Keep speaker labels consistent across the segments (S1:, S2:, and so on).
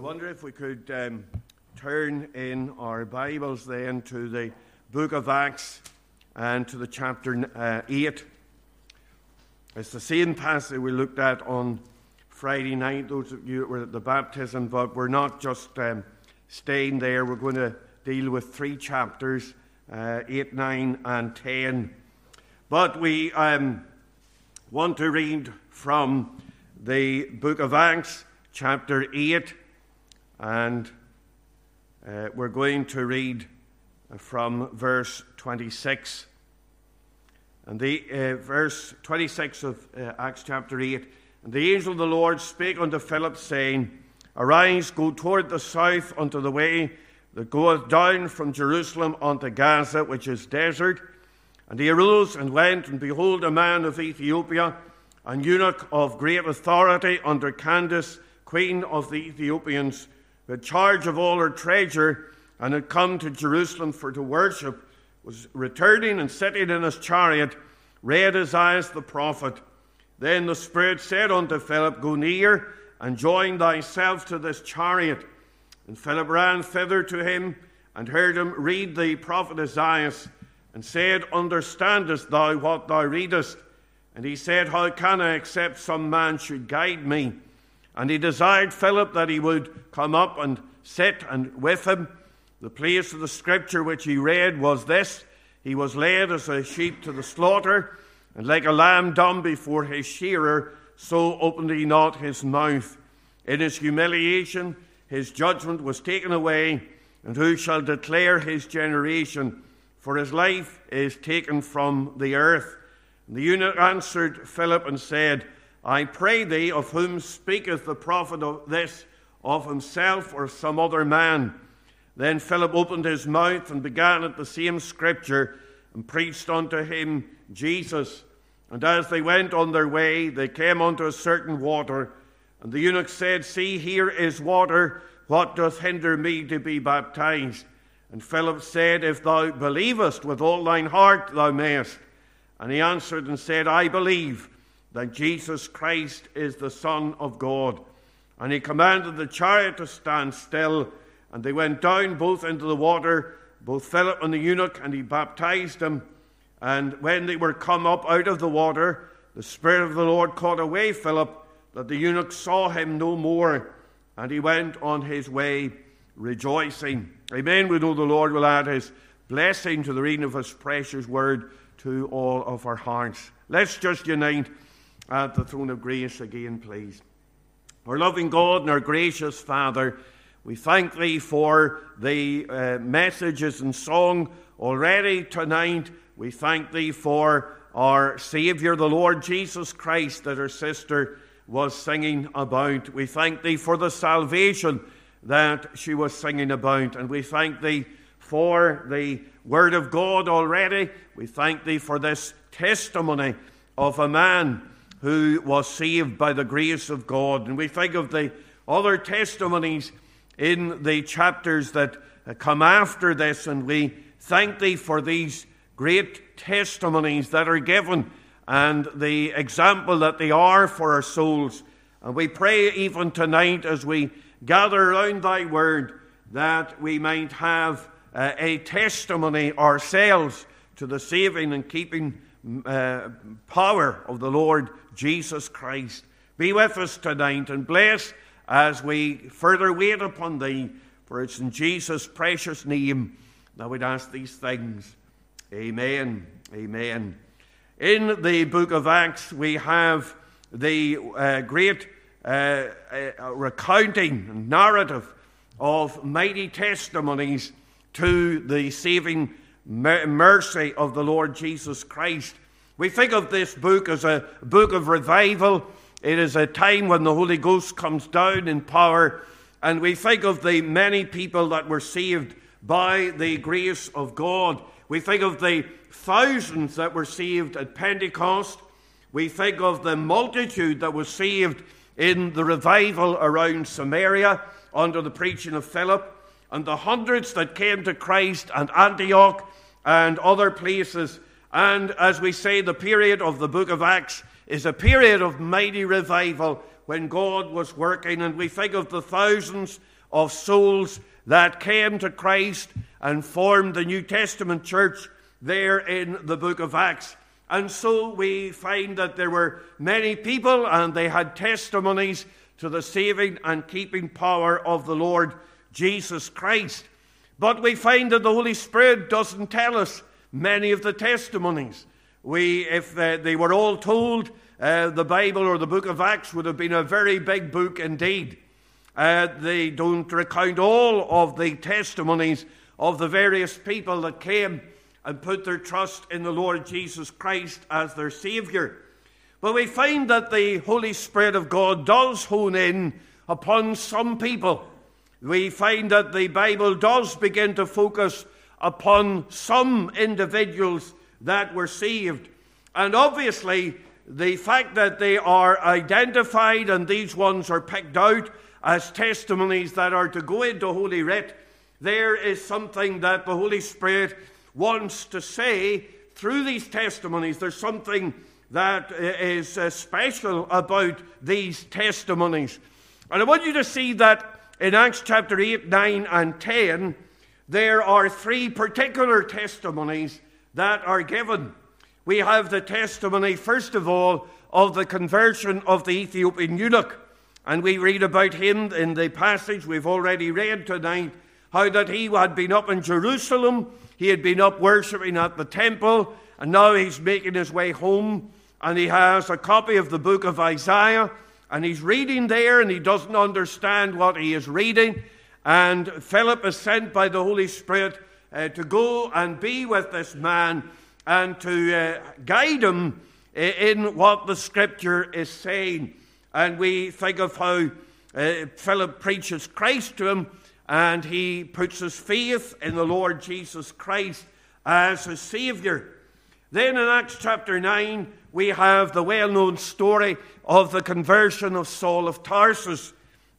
S1: I wonder if we could um, turn in our Bibles then to the book of Acts and to the chapter uh, 8. It's the same passage we looked at on Friday night, those of you that were at the baptism, but we're not just um, staying there. We're going to deal with three chapters uh, 8, 9, and 10. But we um, want to read from the book of Acts, chapter 8, and uh, we're going to read from verse 26. And the uh, verse 26 of uh, Acts chapter 8 And the angel of the Lord spake unto Philip, saying, Arise, go toward the south unto the way that goeth down from Jerusalem unto Gaza, which is desert. And he arose and went, and behold, a man of Ethiopia, an eunuch of great authority under Candace, queen of the Ethiopians, who had charge of all her treasure, and had come to Jerusalem for to worship, was returning and sitting in his chariot, read Isaiah the prophet. Then the Spirit said unto Philip, Go near and join thyself to this chariot. And Philip ran thither to him and heard him read the prophet Isaiah, and said, Understandest thou what thou readest? And he said, How can I except some man should guide me? And he desired Philip that he would come up and sit and with him. The place of the scripture which he read was this He was led as a sheep to the slaughter, and like a lamb dumb before his shearer, so opened he not his mouth. In his humiliation, his judgment was taken away, and who shall declare his generation? For his life is taken from the earth. And the eunuch answered Philip and said, I pray thee, of whom speaketh the prophet of this, of himself or some other man? Then Philip opened his mouth and began at the same scripture and preached unto him Jesus. And as they went on their way, they came unto a certain water. And the eunuch said, See, here is water. What doth hinder me to be baptized? And Philip said, If thou believest with all thine heart, thou mayest. And he answered and said, I believe that Jesus Christ is the Son of God. And he commanded the chariot to stand still, and they went down both into the water, both Philip and the eunuch, and he baptized them. And when they were come up out of the water, the Spirit of the Lord caught away Philip, that the eunuch saw him no more, and he went on his way rejoicing. Amen. We know the Lord will add his blessing to the reading of his precious word to all of our hearts. Let's just unite at the throne of grace again, please. Our loving God and our gracious Father, we thank Thee for the uh, messages and song already tonight. We thank Thee for our Saviour, the Lord Jesus Christ, that our sister was singing about. We thank Thee for the salvation that she was singing about. And we thank Thee for the Word of God already. We thank Thee for this testimony of a man who was saved by the grace of God. And we think of the other testimonies in the chapters that come after this, and we thank Thee for these great testimonies that are given and the example that they are for our souls. And we pray even tonight as we gather around Thy Word that we might have uh, a testimony ourselves to the saving and keeping uh, power of the Lord Jesus Christ. Be with us tonight and bless as we further wait upon Thee, for it's in Jesus' precious name that we'd ask these things. Amen. Amen. In the book of Acts, we have the uh, great uh, uh, recounting narrative of mighty testimonies to the saving mercy of the Lord Jesus Christ. We think of this book as a book of revival. It is a time when the Holy Ghost comes down in power, and we think of the many people that were saved by the grace of God. We think of the thousands that were saved at Pentecost. We think of the multitude that was saved in the revival around Samaria under the preaching of Philip, and the hundreds that came to Christ and Antioch and other places. And as we say, the period of the book of Acts is a period of mighty revival when God was working, and we think of the thousands of souls that came to Christ and formed the New Testament church there in the book of Acts. And so we find that there were many people and they had testimonies to the saving and keeping power of the Lord Jesus Christ. But we find that the Holy Spirit doesn't tell us many of the testimonies. We, if they were all told, uh, the Bible or the book of Acts would have been a very big book indeed. Uh, they don't recount all of the testimonies of the various people that came and put their trust in the Lord Jesus Christ as their Saviour. But we find that the Holy Spirit of God does hone in upon some people. We find that the Bible does begin to focus upon some individuals that were saved. And obviously, the fact that they are identified and these ones are picked out as testimonies that are to go into Holy Writ, there is something that the Holy Spirit wants to say through these testimonies. There's something that is uh, special about these testimonies. And I want you to see that in Acts chapter 8, 9, and 10, there are three particular testimonies that are given. We have the testimony, first of all, of the conversion of the Ethiopian eunuch. And we read about him in the passage we've already read tonight how that he had been up in Jerusalem, he had been up worshipping at the temple, and now he's making his way home. And he has a copy of the book of Isaiah, and he's reading there, and he doesn't understand what he is reading. And Philip is sent by the Holy Spirit uh, to go and be with this man and to uh, guide him in what the scripture is saying. And we think of how uh, Philip preaches Christ to him and he puts his faith in the Lord Jesus Christ as his Savior. Then in Acts chapter 9, we have the well known story of the conversion of Saul of Tarsus.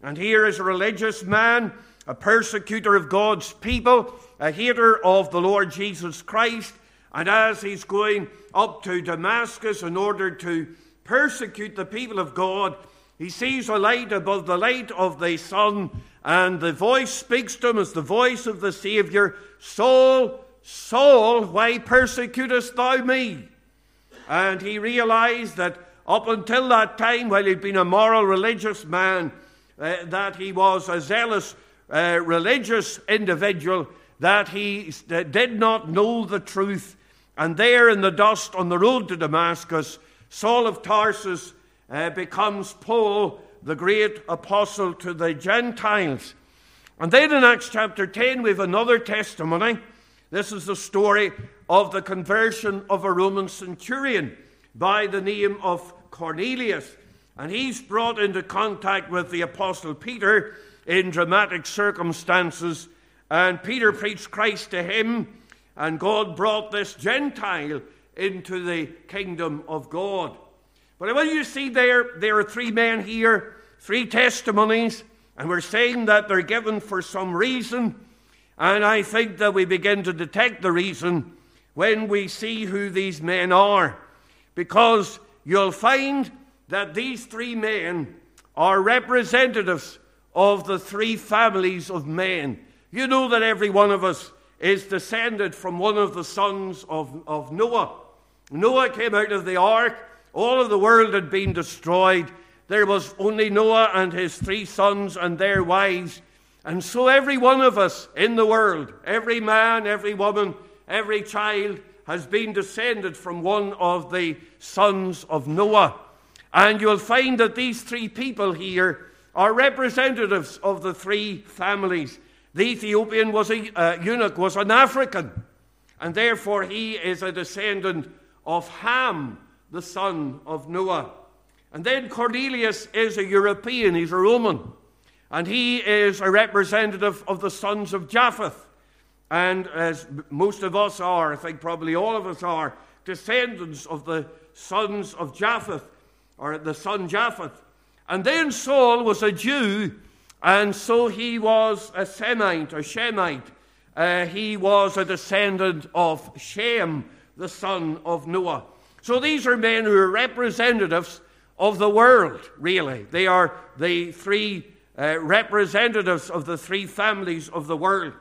S1: And here is a religious man, a persecutor of God's people, a hater of the Lord Jesus Christ. And as he's going up to Damascus in order to persecute the people of God, he sees a light above the light of the sun and the voice speaks to him as the voice of the Saviour Saul, Saul, why persecutest thou me? And he realized that up until that time, while he'd been a moral religious man, uh, that he was a zealous uh, religious individual, that he did not know the truth. And there in the dust on the road to Damascus, Saul of Tarsus uh, becomes Paul the great apostle to the Gentiles. And then in Acts chapter 10, we have another testimony. This is the story of the conversion of a Roman centurion by the name of Cornelius. And he's brought into contact with the apostle Peter in dramatic circumstances. And Peter preached Christ to him, and God brought this Gentile into the kingdom of God. But want you see there, there are three men here, three testimonies, and we're saying that they're given for some reason. And I think that we begin to detect the reason when we see who these men are. Because you'll find that these three men are representatives of the three families of men. You know that every one of us is descended from one of the sons of, of Noah. Noah came out of the ark all of the world had been destroyed. There was only Noah and his three sons and their wives. And so every one of us in the world, every man, every woman, every child, has been descended from one of the sons of Noah. And you'll find that these three people here are representatives of the three families. The Ethiopian was a uh, eunuch, was an African, and therefore he is a descendant of Ham, the son of Noah. And then Cornelius is a European, he's a Roman. And he is a representative of the sons of Japheth. And as most of us are, I think probably all of us are, descendants of the sons of Japheth, or the son Japheth. And then Saul was a Jew, and so he was a Semite, a Shemite. Uh, he was a descendant of Shem, the son of Noah. So these are men who are representatives of the world, really. They are the three uh, representatives of the three families of the world.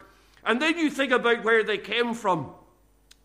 S1: And then you think about where they came from.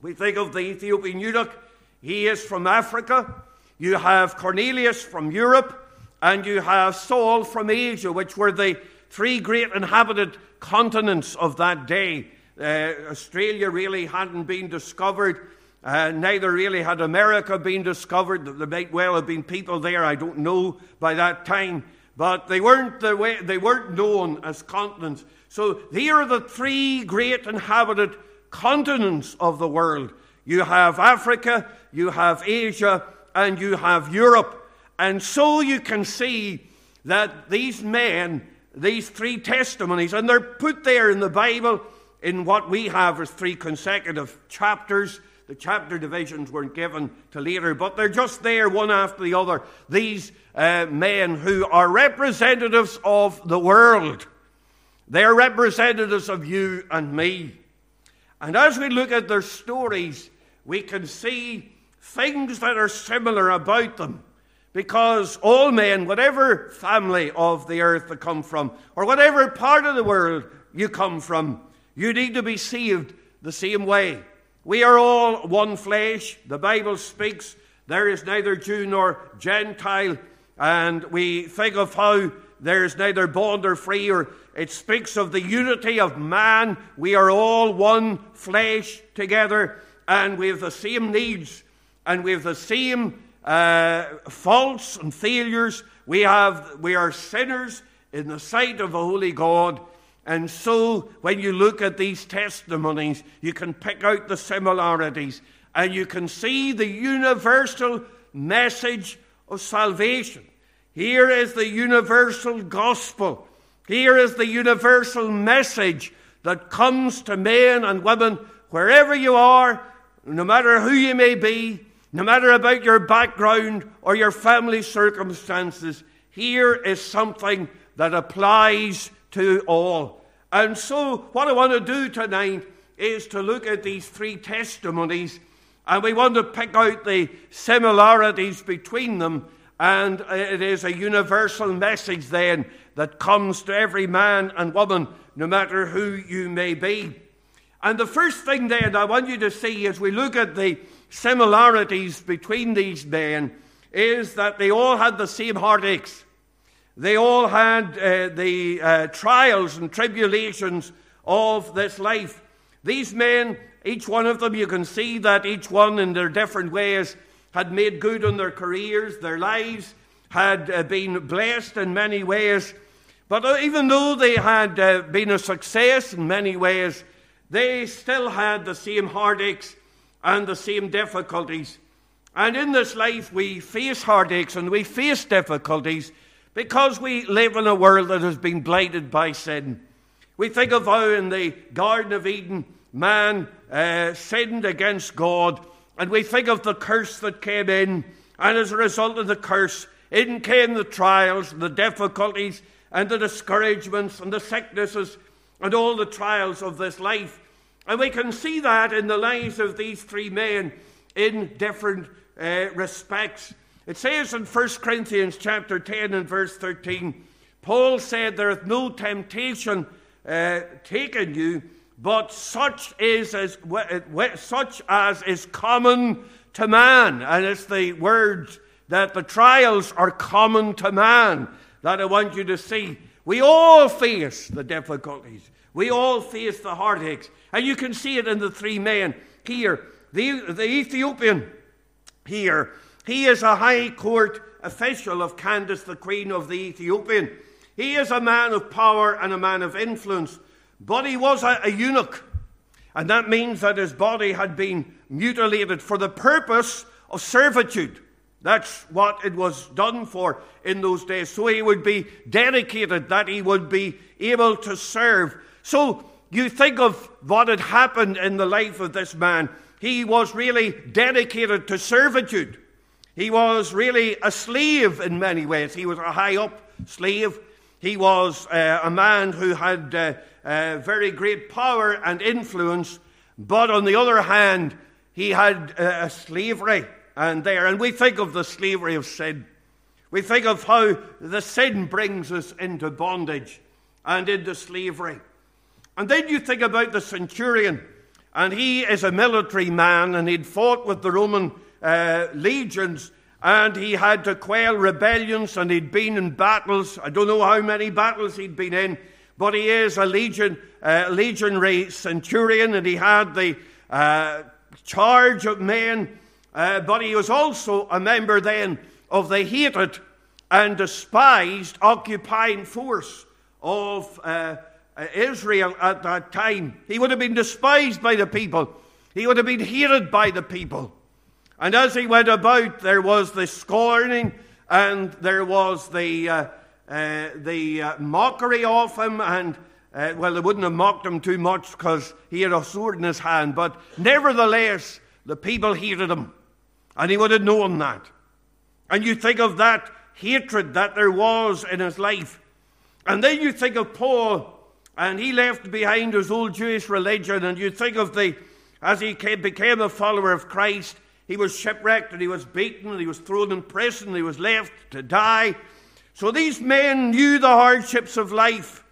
S1: We think of the Ethiopian eunuch, he is from Africa. You have Cornelius from Europe, and you have Saul from Asia, which were the three great inhabited continents of that day. Uh, Australia really hadn't been discovered. Uh, neither really had America been discovered. There might well have been people there, I don't know, by that time. But they weren't, the way, they weren't known as continents. So here are the three great inhabited continents of the world. You have Africa, you have Asia, and you have Europe. And so you can see that these men, these three testimonies, and they're put there in the Bible in what we have as three consecutive chapters. The chapter divisions weren't given to later, but they're just there one after the other. These uh, men who are representatives of the world. They're representatives of you and me. And as we look at their stories, we can see things that are similar about them. Because all men, whatever family of the earth they come from, or whatever part of the world you come from, you need to be saved the same way. We are all one flesh. The Bible speaks there is neither Jew nor Gentile. And we think of how there is neither bond nor free, or it speaks of the unity of man. We are all one flesh together, and we have the same needs, and we have the same uh, faults and failures. We, have, we are sinners in the sight of a holy God. And so, when you look at these testimonies, you can pick out the similarities and you can see the universal message of salvation. Here is the universal gospel. Here is the universal message that comes to men and women wherever you are, no matter who you may be, no matter about your background or your family circumstances. Here is something that applies to all. And so, what I want to do tonight is to look at these three testimonies, and we want to pick out the similarities between them. And it is a universal message then that comes to every man and woman, no matter who you may be. And the first thing then I want you to see as we look at the similarities between these men is that they all had the same heartaches. They all had uh, the uh, trials and tribulations of this life. These men, each one of them, you can see that each one in their different ways had made good on their careers, their lives had uh, been blessed in many ways. But uh, even though they had uh, been a success in many ways, they still had the same heartaches and the same difficulties. And in this life, we face heartaches and we face difficulties because we live in a world that has been blighted by sin. We think of how in the Garden of Eden, man uh, sinned against God, and we think of the curse that came in, and as a result of the curse, in came the trials, the difficulties, and the discouragements, and the sicknesses, and all the trials of this life. And we can see that in the lives of these three men in different uh, respects. It says in 1 Corinthians chapter 10 and verse 13, Paul said, There is no temptation uh, taken you, but such is as such as is common to man. And it's the words that the trials are common to man that I want you to see. We all face the difficulties. We all face the heartaches. And you can see it in the three men here. The, the Ethiopian here he is a high court official of Candace, the queen of the Ethiopian. He is a man of power and a man of influence, but he was a, a eunuch. And that means that his body had been mutilated for the purpose of servitude. That's what it was done for in those days. So he would be dedicated, that he would be able to serve. So you think of what had happened in the life of this man. He was really dedicated to servitude. He was really a slave in many ways. He was a high up slave. He was uh, a man who had uh, uh, very great power and influence, but on the other hand, he had uh, a slavery and there. And we think of the slavery of sin. We think of how the sin brings us into bondage and into slavery. And then you think about the centurion, and he is a military man, and he'd fought with the Roman uh, legions, and he had to quell rebellions, and he'd been in battles. I don't know how many battles he'd been in, but he is a legion, uh, legionary centurion, and he had the uh, charge of men, uh, but he was also a member then of the hated and despised occupying force of uh, uh, Israel at that time. He would have been despised by the people, he would have been hated by the people. And as he went about, there was the scorning and there was the, uh, uh, the uh, mockery of him. And, uh, well, they wouldn't have mocked him too much because he had a sword in his hand. But nevertheless, the people hated him. And he would have known that. And you think of that hatred that there was in his life. And then you think of Paul, and he left behind his old Jewish religion, and you think of the, as he came, became a follower of Christ, he was shipwrecked, and he was beaten, and he was thrown in prison, and he was left to die. So these men knew the hardships of life,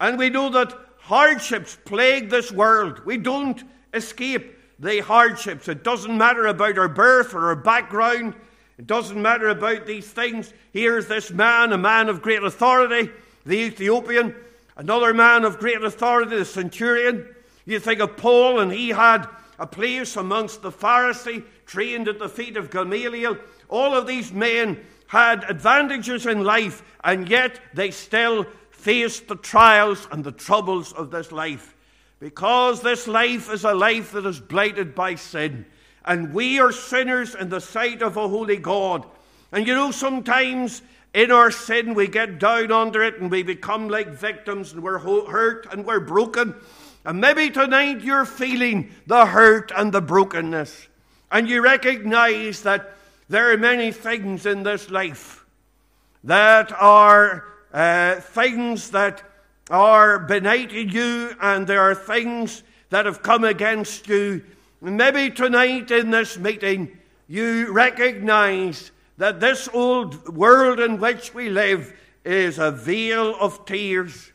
S1: and we know that hardships plague this world. We don't escape the hardships. It doesn't matter about our birth or our background. It doesn't matter about these things. Here's this man, a man of great authority, the Ethiopian, another man of great authority, the centurion. You think of Paul, and he had a place amongst the Pharisee, trained at the feet of Gamaliel. All of these men had advantages in life, and yet they still faced the trials and the troubles of this life. Because this life is a life that is blighted by sin. And we are sinners in the sight of a holy God. And you know, sometimes in our sin we get down under it and we become like victims and we're hurt and we're broken. And maybe tonight you're feeling the hurt and the brokenness. And you recognize that there are many things in this life that are uh, things that are benighted you, and there are things that have come against you Maybe tonight in this meeting, you recognize that this old world in which we live is a vale of tears.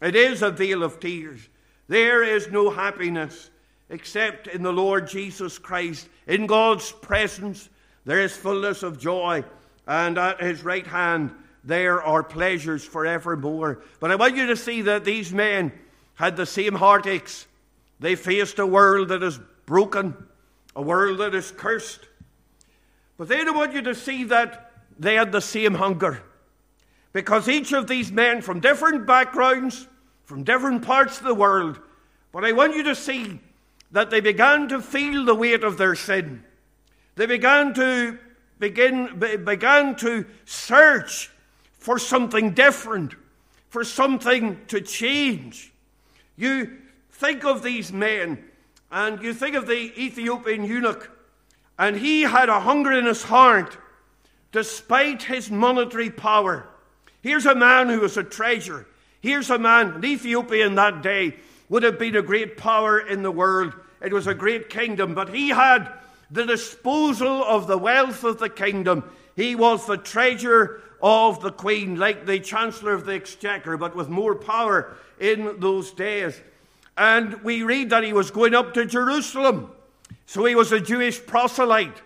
S1: It is a vale of tears. There is no happiness except in the Lord Jesus Christ. In God's presence, there is fullness of joy, and at his right hand, there are pleasures forevermore. But I want you to see that these men had the same heartaches. They faced a world that is broken, a world that is cursed. But they don't want you to see that they had the same hunger. Because each of these men from different backgrounds, from different parts of the world, but I want you to see that they began to feel the weight of their sin. They began to begin began to search for something different, for something to change. You think of these men and you think of the Ethiopian eunuch, and he had a hunger in his heart despite his monetary power. Here's a man who was a treasure. Here's a man, an Ethiopian that day would have been a great power in the world. It was a great kingdom, but he had the disposal of the wealth of the kingdom. He was the treasure of the queen, like the chancellor of the exchequer, but with more power in those days. And we read that he was going up to Jerusalem. So he was a Jewish proselyte.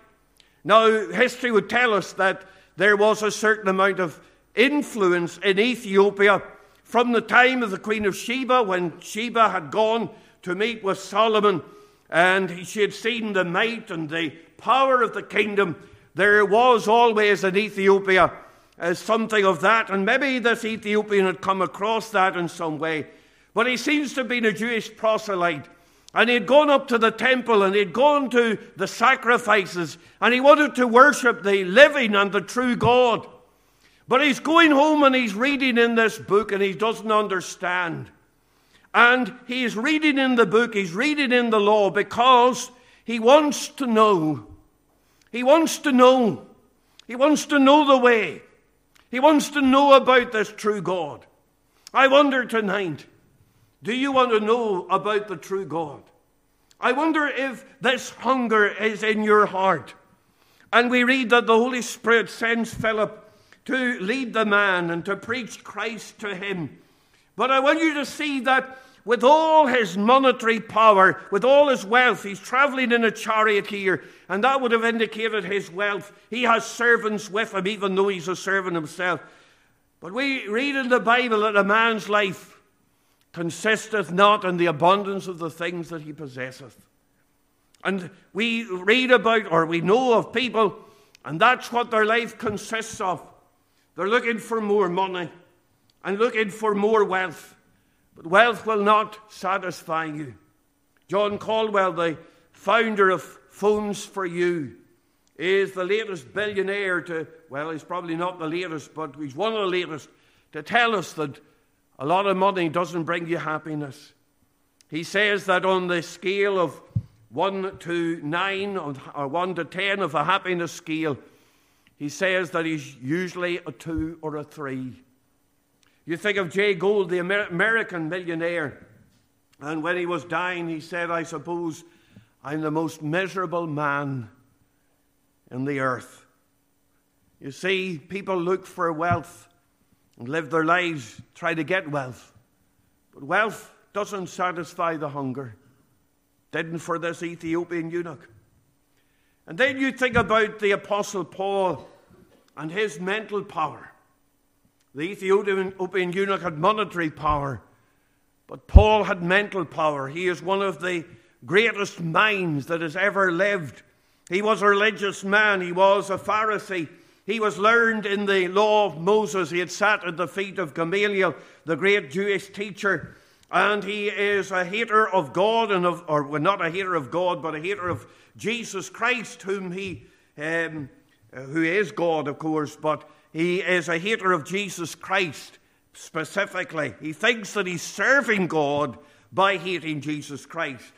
S1: Now, history would tell us that there was a certain amount of influence in Ethiopia from the time of the Queen of Sheba, when Sheba had gone to meet with Solomon and she had seen the might and the power of the kingdom. There was always in Ethiopia uh, something of that, and maybe this Ethiopian had come across that in some way. But he seems to have been a Jewish proselyte. And he had gone up to the temple and he had gone to the sacrifices and he wanted to worship the living and the true God. But he's going home and he's reading in this book and he doesn't understand. And he's reading in the book, he's reading in the law because he wants to know. He wants to know. He wants to know the way. He wants to know about this true God. I wonder tonight do you want to know about the true God? I wonder if this hunger is in your heart. And we read that the Holy Spirit sends Philip to lead the man and to preach Christ to him. But I want you to see that with all his monetary power, with all his wealth, he's traveling in a chariot here, and that would have indicated his wealth. He has servants with him, even though he's a servant himself. But we read in the Bible that a man's life consisteth not in the abundance of the things that he possesseth. And we read about, or we know of people, and that's what their life consists of. They're looking for more money and looking for more wealth. But wealth will not satisfy you. John Caudwell, the founder of Phones 4u, is the latest billionaire to, well, he's probably not the latest, but he's one of the latest to tell us that a lot of money doesn't bring you happiness. He says that on the scale of 1 to 9 or 1 to 10 of a happiness scale, he says that he's usually a 2 or a 3. You think of Jay Gould, the Amer- American millionaire, and when he was dying, he said, I suppose I'm the most miserable man in the earth. You see, people look for wealth and live their lives, try to get wealth. But wealth doesn't satisfy the hunger. Didn't for this Ethiopian eunuch. And then you think about the Apostle Paul and his mental power. The Ethiopian eunuch had monetary power, but Paul had mental power. He is one of the greatest minds that has ever lived. He was a religious man, he was a Pharisee. He was learned in the law of Moses. He had sat at the feet of Gamaliel, the great Jewish teacher. And he is a hater of God, and of, or well, not a hater of God, but a hater of Jesus Christ, whom he, um, who is God, of course, but he is a hater of Jesus Christ specifically. He thinks that he's serving God by hating Jesus Christ.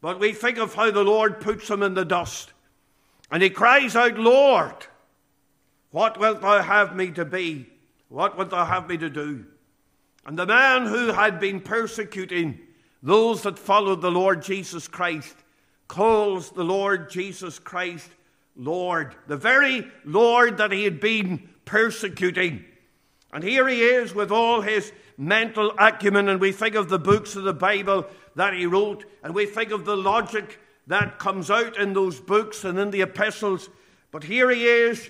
S1: But we think of how the Lord puts him in the dust. And he cries out, Lord, what wilt thou have me to be? What wilt thou have me to do? And the man who had been persecuting those that followed the Lord Jesus Christ calls the Lord Jesus Christ Lord, the very Lord that he had been persecuting. And here he is with all his mental acumen, and we think of the books of the Bible that he wrote, and we think of the logic that comes out in those books and in the epistles. But here he is,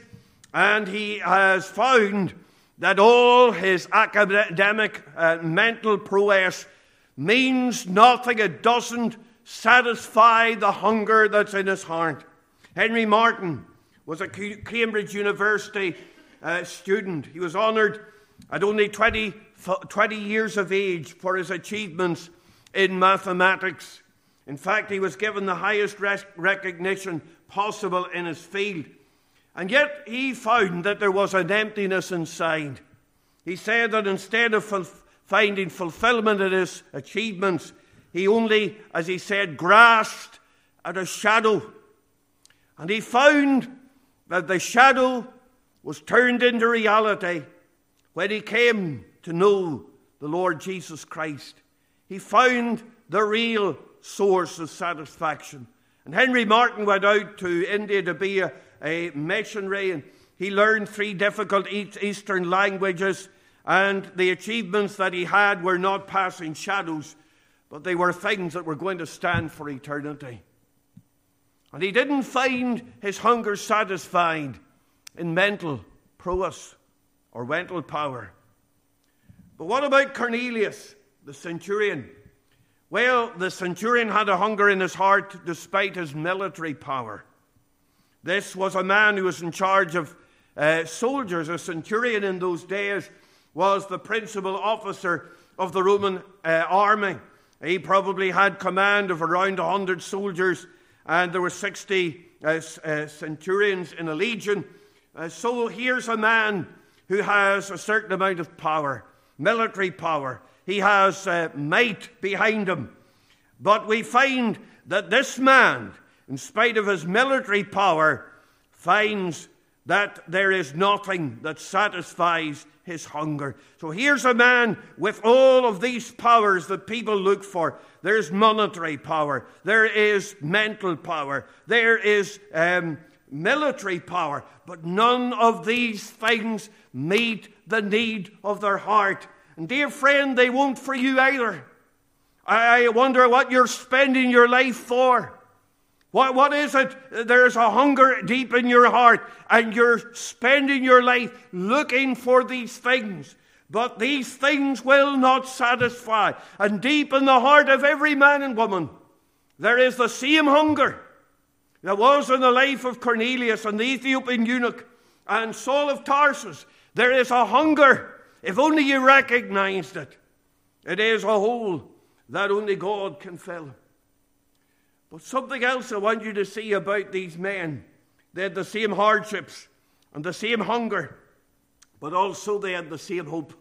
S1: and he has found that all his academic uh, mental prowess means nothing. It doesn't satisfy the hunger that's in his heart. Henry Martyn was a Cambridge University uh, student. He was honoured at only 20, 20 years of age for his achievements in mathematics. In fact, he was given the highest recognition possible in his field. And yet he found that there was an emptiness inside. He said that instead of finding fulfillment in his achievements, he only, as he said, grasped at a shadow and he found that the shadow was turned into reality when he came to know the Lord Jesus Christ. He found the real source of satisfaction. And Henry Martyn went out to India to be a, a missionary, and he learned three difficult Eastern languages. And the achievements that he had were not passing shadows, but they were things that were going to stand for eternity. And he didn't find his hunger satisfied in mental prowess or mental power. But what about Cornelius, the centurion? Well, the centurion had a hunger in his heart despite his military power. This was a man who was in charge of uh, soldiers. A centurion in those days was the principal officer of the Roman uh, army. He probably had command of around 100 soldiers and there were 60 uh, uh, centurions in a legion. Uh, so here's a man who has a certain amount of power, military power. He has uh, might behind him. But we find that this man, in spite of his military power, finds that there is nothing that satisfies his hunger. So here's a man with all of these powers that people look for. There's monetary power, there is mental power, there is um, military power, but none of these things meet the need of their heart. And, dear friend, they won't for you either. I wonder what you're spending your life for. What, what is it? There's a hunger deep in your heart, and you're spending your life looking for these things. But these things will not satisfy. And deep in the heart of every man and woman, there is the same hunger that was in the life of Cornelius and the Ethiopian eunuch and Saul of Tarsus. There is a hunger, if only you recognized it. It is a hole that only God can fill. But something else I want you to see about these men. They had the same hardships and the same hunger, but also they had the same hope.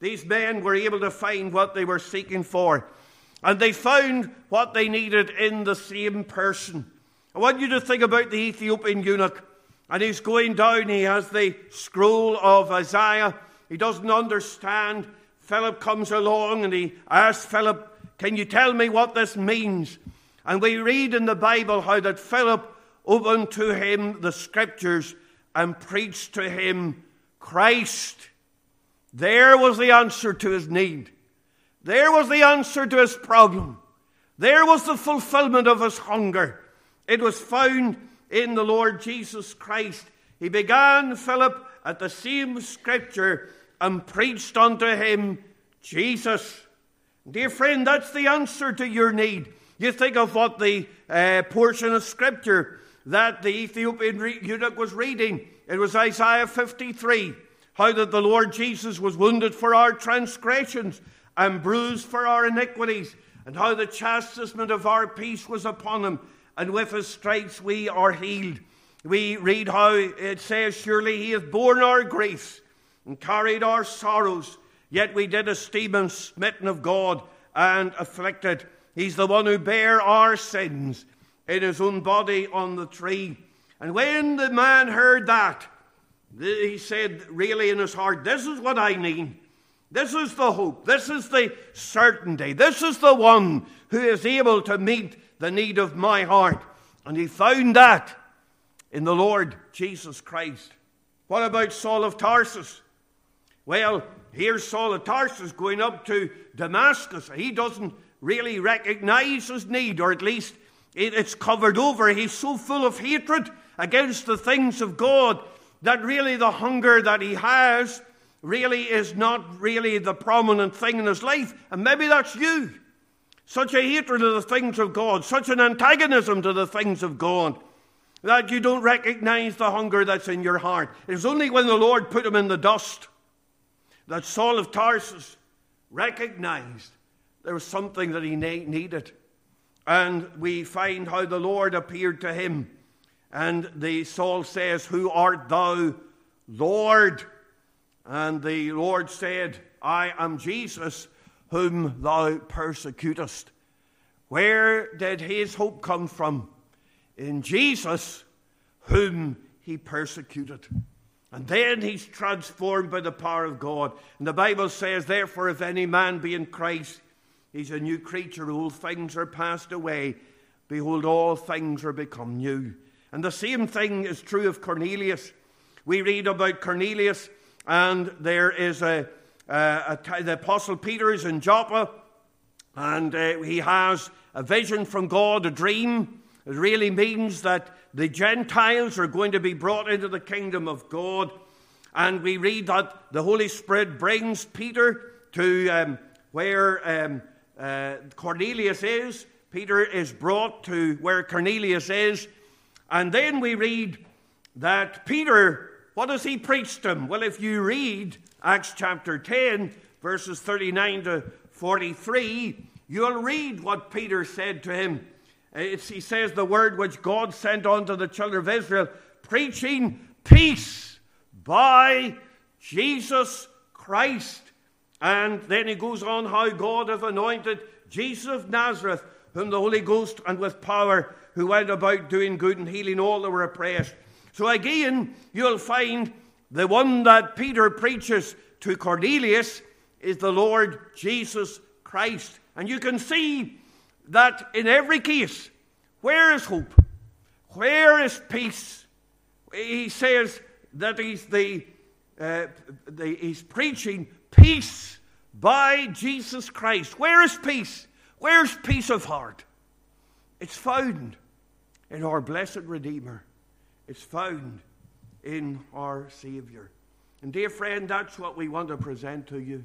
S1: These men were able to find what they were seeking for, and they found what they needed in the same person. I want you to think about the Ethiopian eunuch, and he's going down. He has the scroll of Isaiah. He doesn't understand. Philip comes along and he asks Philip, Can you tell me what this means? And we read in the Bible how that Philip opened to him the scriptures and preached to him Christ. There was the answer to his need. There was the answer to his problem. There was the fulfillment of his hunger. It was found in the Lord Jesus Christ. He began, Philip, at the same scripture and preached unto him Jesus. Dear friend, that's the answer to your need. You think of what the uh, portion of scripture that the Ethiopian eunuch was reading. It was Isaiah 53. How that the Lord Jesus was wounded for our transgressions and bruised for our iniquities, and how the chastisement of our peace was upon him, and with his stripes we are healed. We read how it says, Surely he hath borne our griefs and carried our sorrows, yet we did esteem him smitten of God and afflicted. He's the one who bare our sins in his own body on the tree. And when the man heard that, he said, really in his heart, This is what I need. This is the hope. This is the certainty. This is the one who is able to meet the need of my heart. And he found that in the Lord Jesus Christ. What about Saul of Tarsus? Well, here's Saul of Tarsus going up to Damascus. He doesn't really recognize his need, or at least it's covered over. He's so full of hatred against the things of God that really the hunger that he has really is not really the prominent thing in his life. And maybe that's you. Such a hatred of the things of God, such an antagonism to the things of God, that you don't recognize the hunger that's in your heart. It's only when the Lord put him in the dust that Saul of Tarsus recognized there was something that he needed. And we find how the Lord appeared to him. And the Saul says, Who art thou, Lord? And the Lord said, I am Jesus, whom thou persecutest. Where did his hope come from? In Jesus, whom he persecuted. And then he's transformed by the power of God. And the Bible says, Therefore, if any man be in Christ, he's a new creature. Old things are passed away. Behold, all things are become new. And the same thing is true of Cornelius. We read about Cornelius, and there is a, a, a the Apostle Peter is in Joppa, and uh, he has a vision from God, a dream. It really means that the Gentiles are going to be brought into the kingdom of God. And we read that the Holy Spirit brings Peter to um, where um, uh, Cornelius is. Peter is brought to where Cornelius is. And then we read that Peter, what does he preach to him? Well, if you read Acts chapter 10, verses 39 to 43, you'll read what Peter said to him. It's, he says, the word which God sent unto the children of Israel, preaching peace by Jesus Christ. And then he goes on how God hath anointed Jesus of Nazareth, whom the Holy Ghost and with power, who went about doing good and healing all that were oppressed. So again, you'll find the one that Peter preaches to Cornelius is the Lord Jesus Christ. And you can see that in every case, where is hope? Where is peace? He says that he's, the, uh, the, he's preaching peace by Jesus Christ. Where is peace? Where's peace of heart? It's found in our blessed Redeemer. It's found in our Savior. And, dear friend, that's what we want to present to you.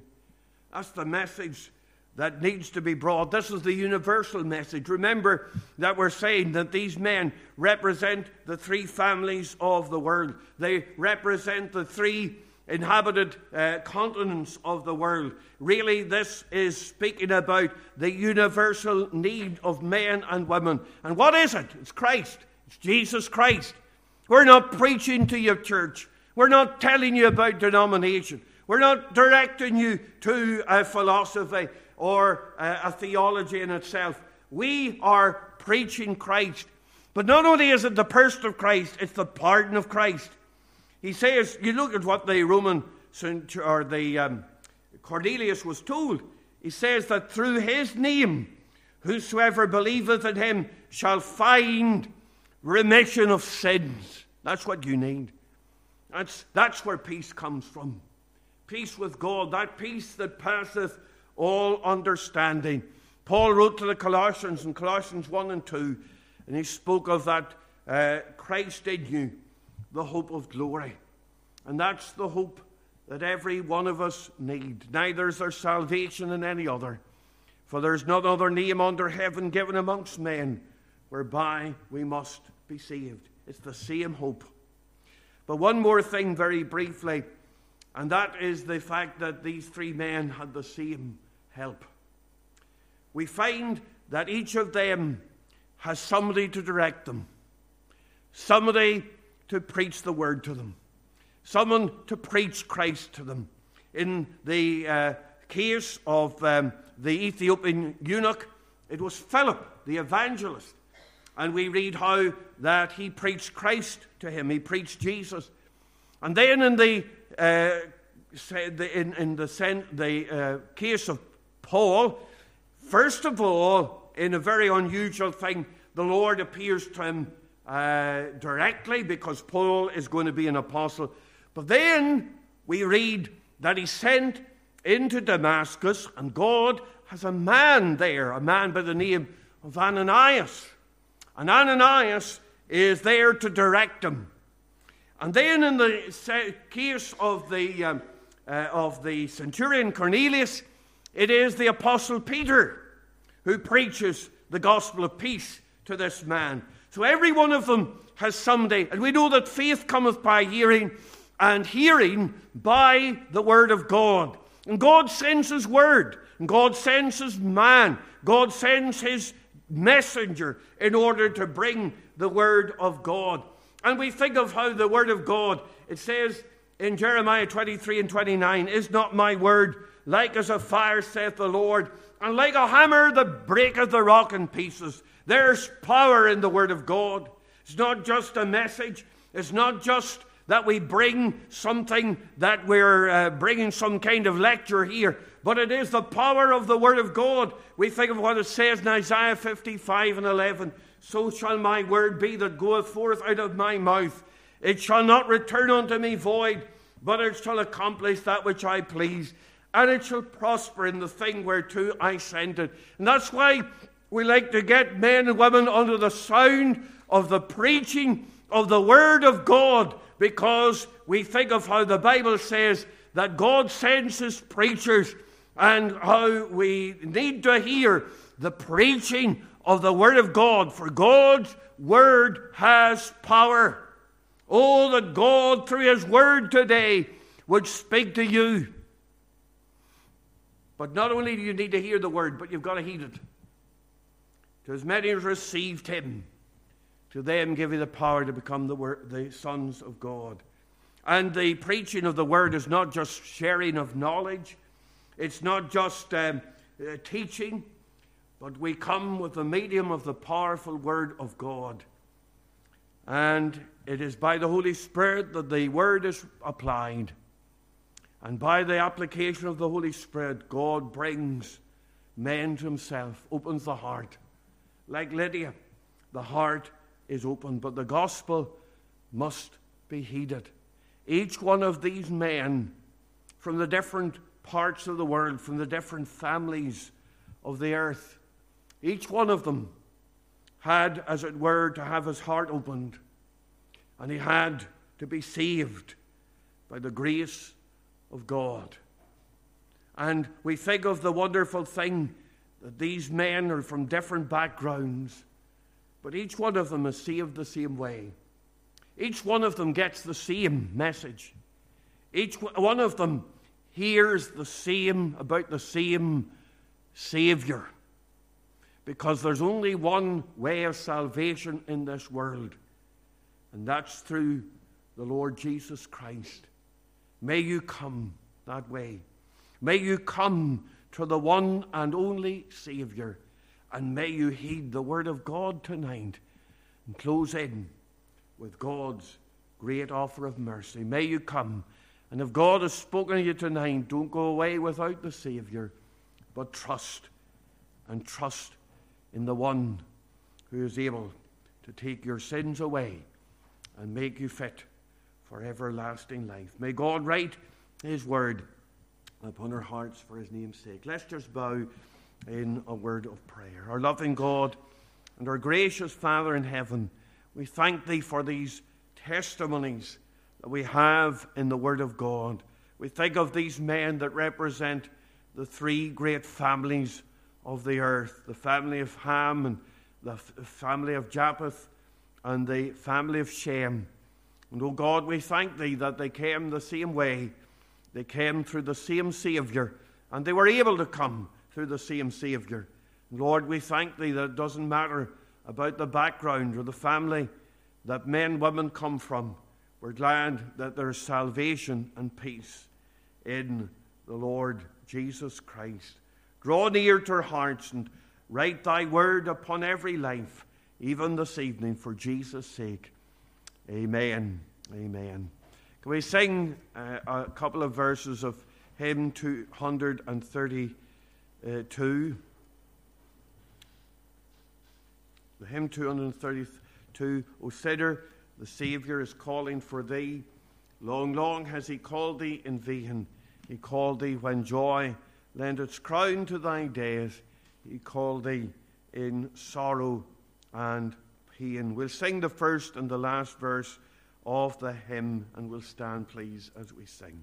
S1: That's the message that needs to be brought. This is the universal message. Remember that we're saying that these men represent the three families of the world, they represent the three inhabited uh, continents of the world. Really, this is speaking about the universal need of men and women. And what is it? It's Christ, it's Jesus Christ. We're not preaching to your church, we're not telling you about denomination. We're not directing you to a philosophy or a, theology in itself. We are preaching Christ. But not only is it the person of Christ, it's the pardon of Christ. He says, you look at what the Roman or the um, Cornelius was told. He says that through his name, whosoever believeth in him shall find remission of sins. That's what you need. That's, that's where peace comes from. Peace with God, that peace that passeth all understanding. Paul wrote to the Colossians in Colossians 1 and 2, and he spoke of that uh, Christ in you, the hope of glory. And that's the hope that every one of us need. Neither is there salvation in any other, for there's no other name under heaven given amongst men whereby we must be saved. It's the same hope. But one more thing, very briefly. And that is the fact that these three men had the same help. We find that each of them has somebody to direct them, somebody to preach the word to them, someone to preach Christ to them. In the uh, case of um, the Ethiopian eunuch, it was Philip, the evangelist. And we read how that he preached Christ to him, he preached Jesus. And then in the uh, in, in the, the uh, case of Paul, first of all, in a very unusual thing, the Lord appears to him uh, directly because Paul is going to be an apostle. But then we read that he's sent into Damascus, and God has a man there, a man by the name of Ananias. And Ananias is there to direct him. And then, in the case of the, um, uh, of the centurion Cornelius, it is the Apostle Peter who preaches the gospel of peace to this man. So every one of them has somebody, and we know that faith cometh by hearing, and hearing by the word of God. And God sends his word, and God sends his man, God sends his messenger in order to bring the word of God. And we think of how the word of God, it says in Jeremiah 23 and 29, is not my word like as a fire, saith the Lord, and like a hammer that breaketh the rock in pieces. There's power in the word of God. It's not just a message, it's not just that we bring something that we're uh, bringing some kind of lecture here, but it is the power of the Word of God. We think of what it says in Isaiah 55 and 11 so shall my word be that goeth forth out of my mouth. It shall not return unto me void, but it shall accomplish that which I please, and it shall prosper in the thing whereto I sent it. And that's why we like to get men and women under the sound of the preaching of the Word of God, because we think of how the Bible says that God sends His preachers and how we need to hear the preaching of the Word of God, for God's Word has power. Oh, that God, through His Word today, would speak to you. But not only do you need to hear the Word, but you've got to heed it. To as many as received Him, to them give you the power to become the, word, the sons of God. And the preaching of the Word is not just sharing of knowledge, it's not just um, uh, teaching, but we come with the medium of the powerful Word of God. And it is by the Holy Spirit that the Word is applied. And by the application of the Holy Spirit, God brings men to Himself, opens the heart. Like Lydia, the heart is open, but the gospel must be heeded. Each one of these men from the different parts of the world, from the different families of the earth, each one of them had, as it were, to have his heart opened, and he had to be saved by the grace of God. And we think of the wonderful thing that these men are from different backgrounds, but each one of them is saved the same way. Each one of them gets the same message. Each one of them hears the same about the same Savior. Because there's only one way of salvation in this world, and that's through the Lord Jesus Christ. May you come that way. May you come to the one and only Savior, and may you heed the word of God tonight and close in with God's great offer of mercy. May you come. And if God has spoken to you tonight, don't go away without the Savior, but trust and trust in the one who is able to take your sins away and make you fit for everlasting life. May God write his word upon our hearts for his name's sake. Let's just bow in a word of prayer. Our loving God and our gracious Father in heaven, we thank thee for these testimonies that we have in the word of God. We think of these men that represent the three great families of the earth the family of Ham, and the family of Japheth, and the family of Shem. And, oh God, we thank Thee that they came the same way. They came through the same Savior, and they were able to come through the same Savior. Lord, we thank Thee that it doesn't matter about the background or the family that men, women come from. We're glad that there's salvation and peace in the Lord Jesus Christ. Draw near to our hearts and write thy word upon every life, even this evening, for Jesus' sake. Amen. Amen. Can we sing uh, a couple of verses of hymn 232? The hymn 232, O sinner, the Saviour is calling for thee. Long, long has he called thee in vain. He called thee when joy lent its crown to thy days. He called thee in sorrow and pain. We'll sing the first and the last verse of the hymn, and we'll stand, please, as we sing.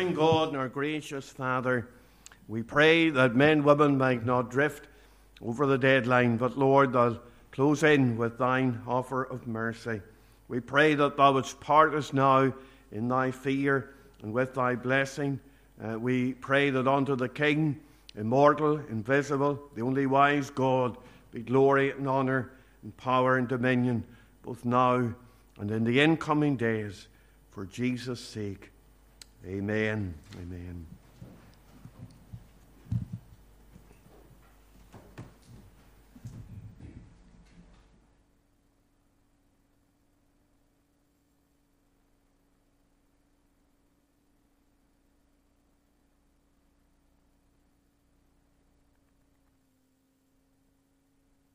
S1: Loving God and our gracious Father, we pray that men, women might not drift over the deadline, but Lord, they'll close in with thine offer of mercy. We pray that thou wouldst part us now in thy fear and with thy blessing. Uh, we pray that unto the King, immortal, invisible, the only wise God, be glory and honour and power and dominion, both now and in the incoming days, for Jesus' sake. Amen. Amen.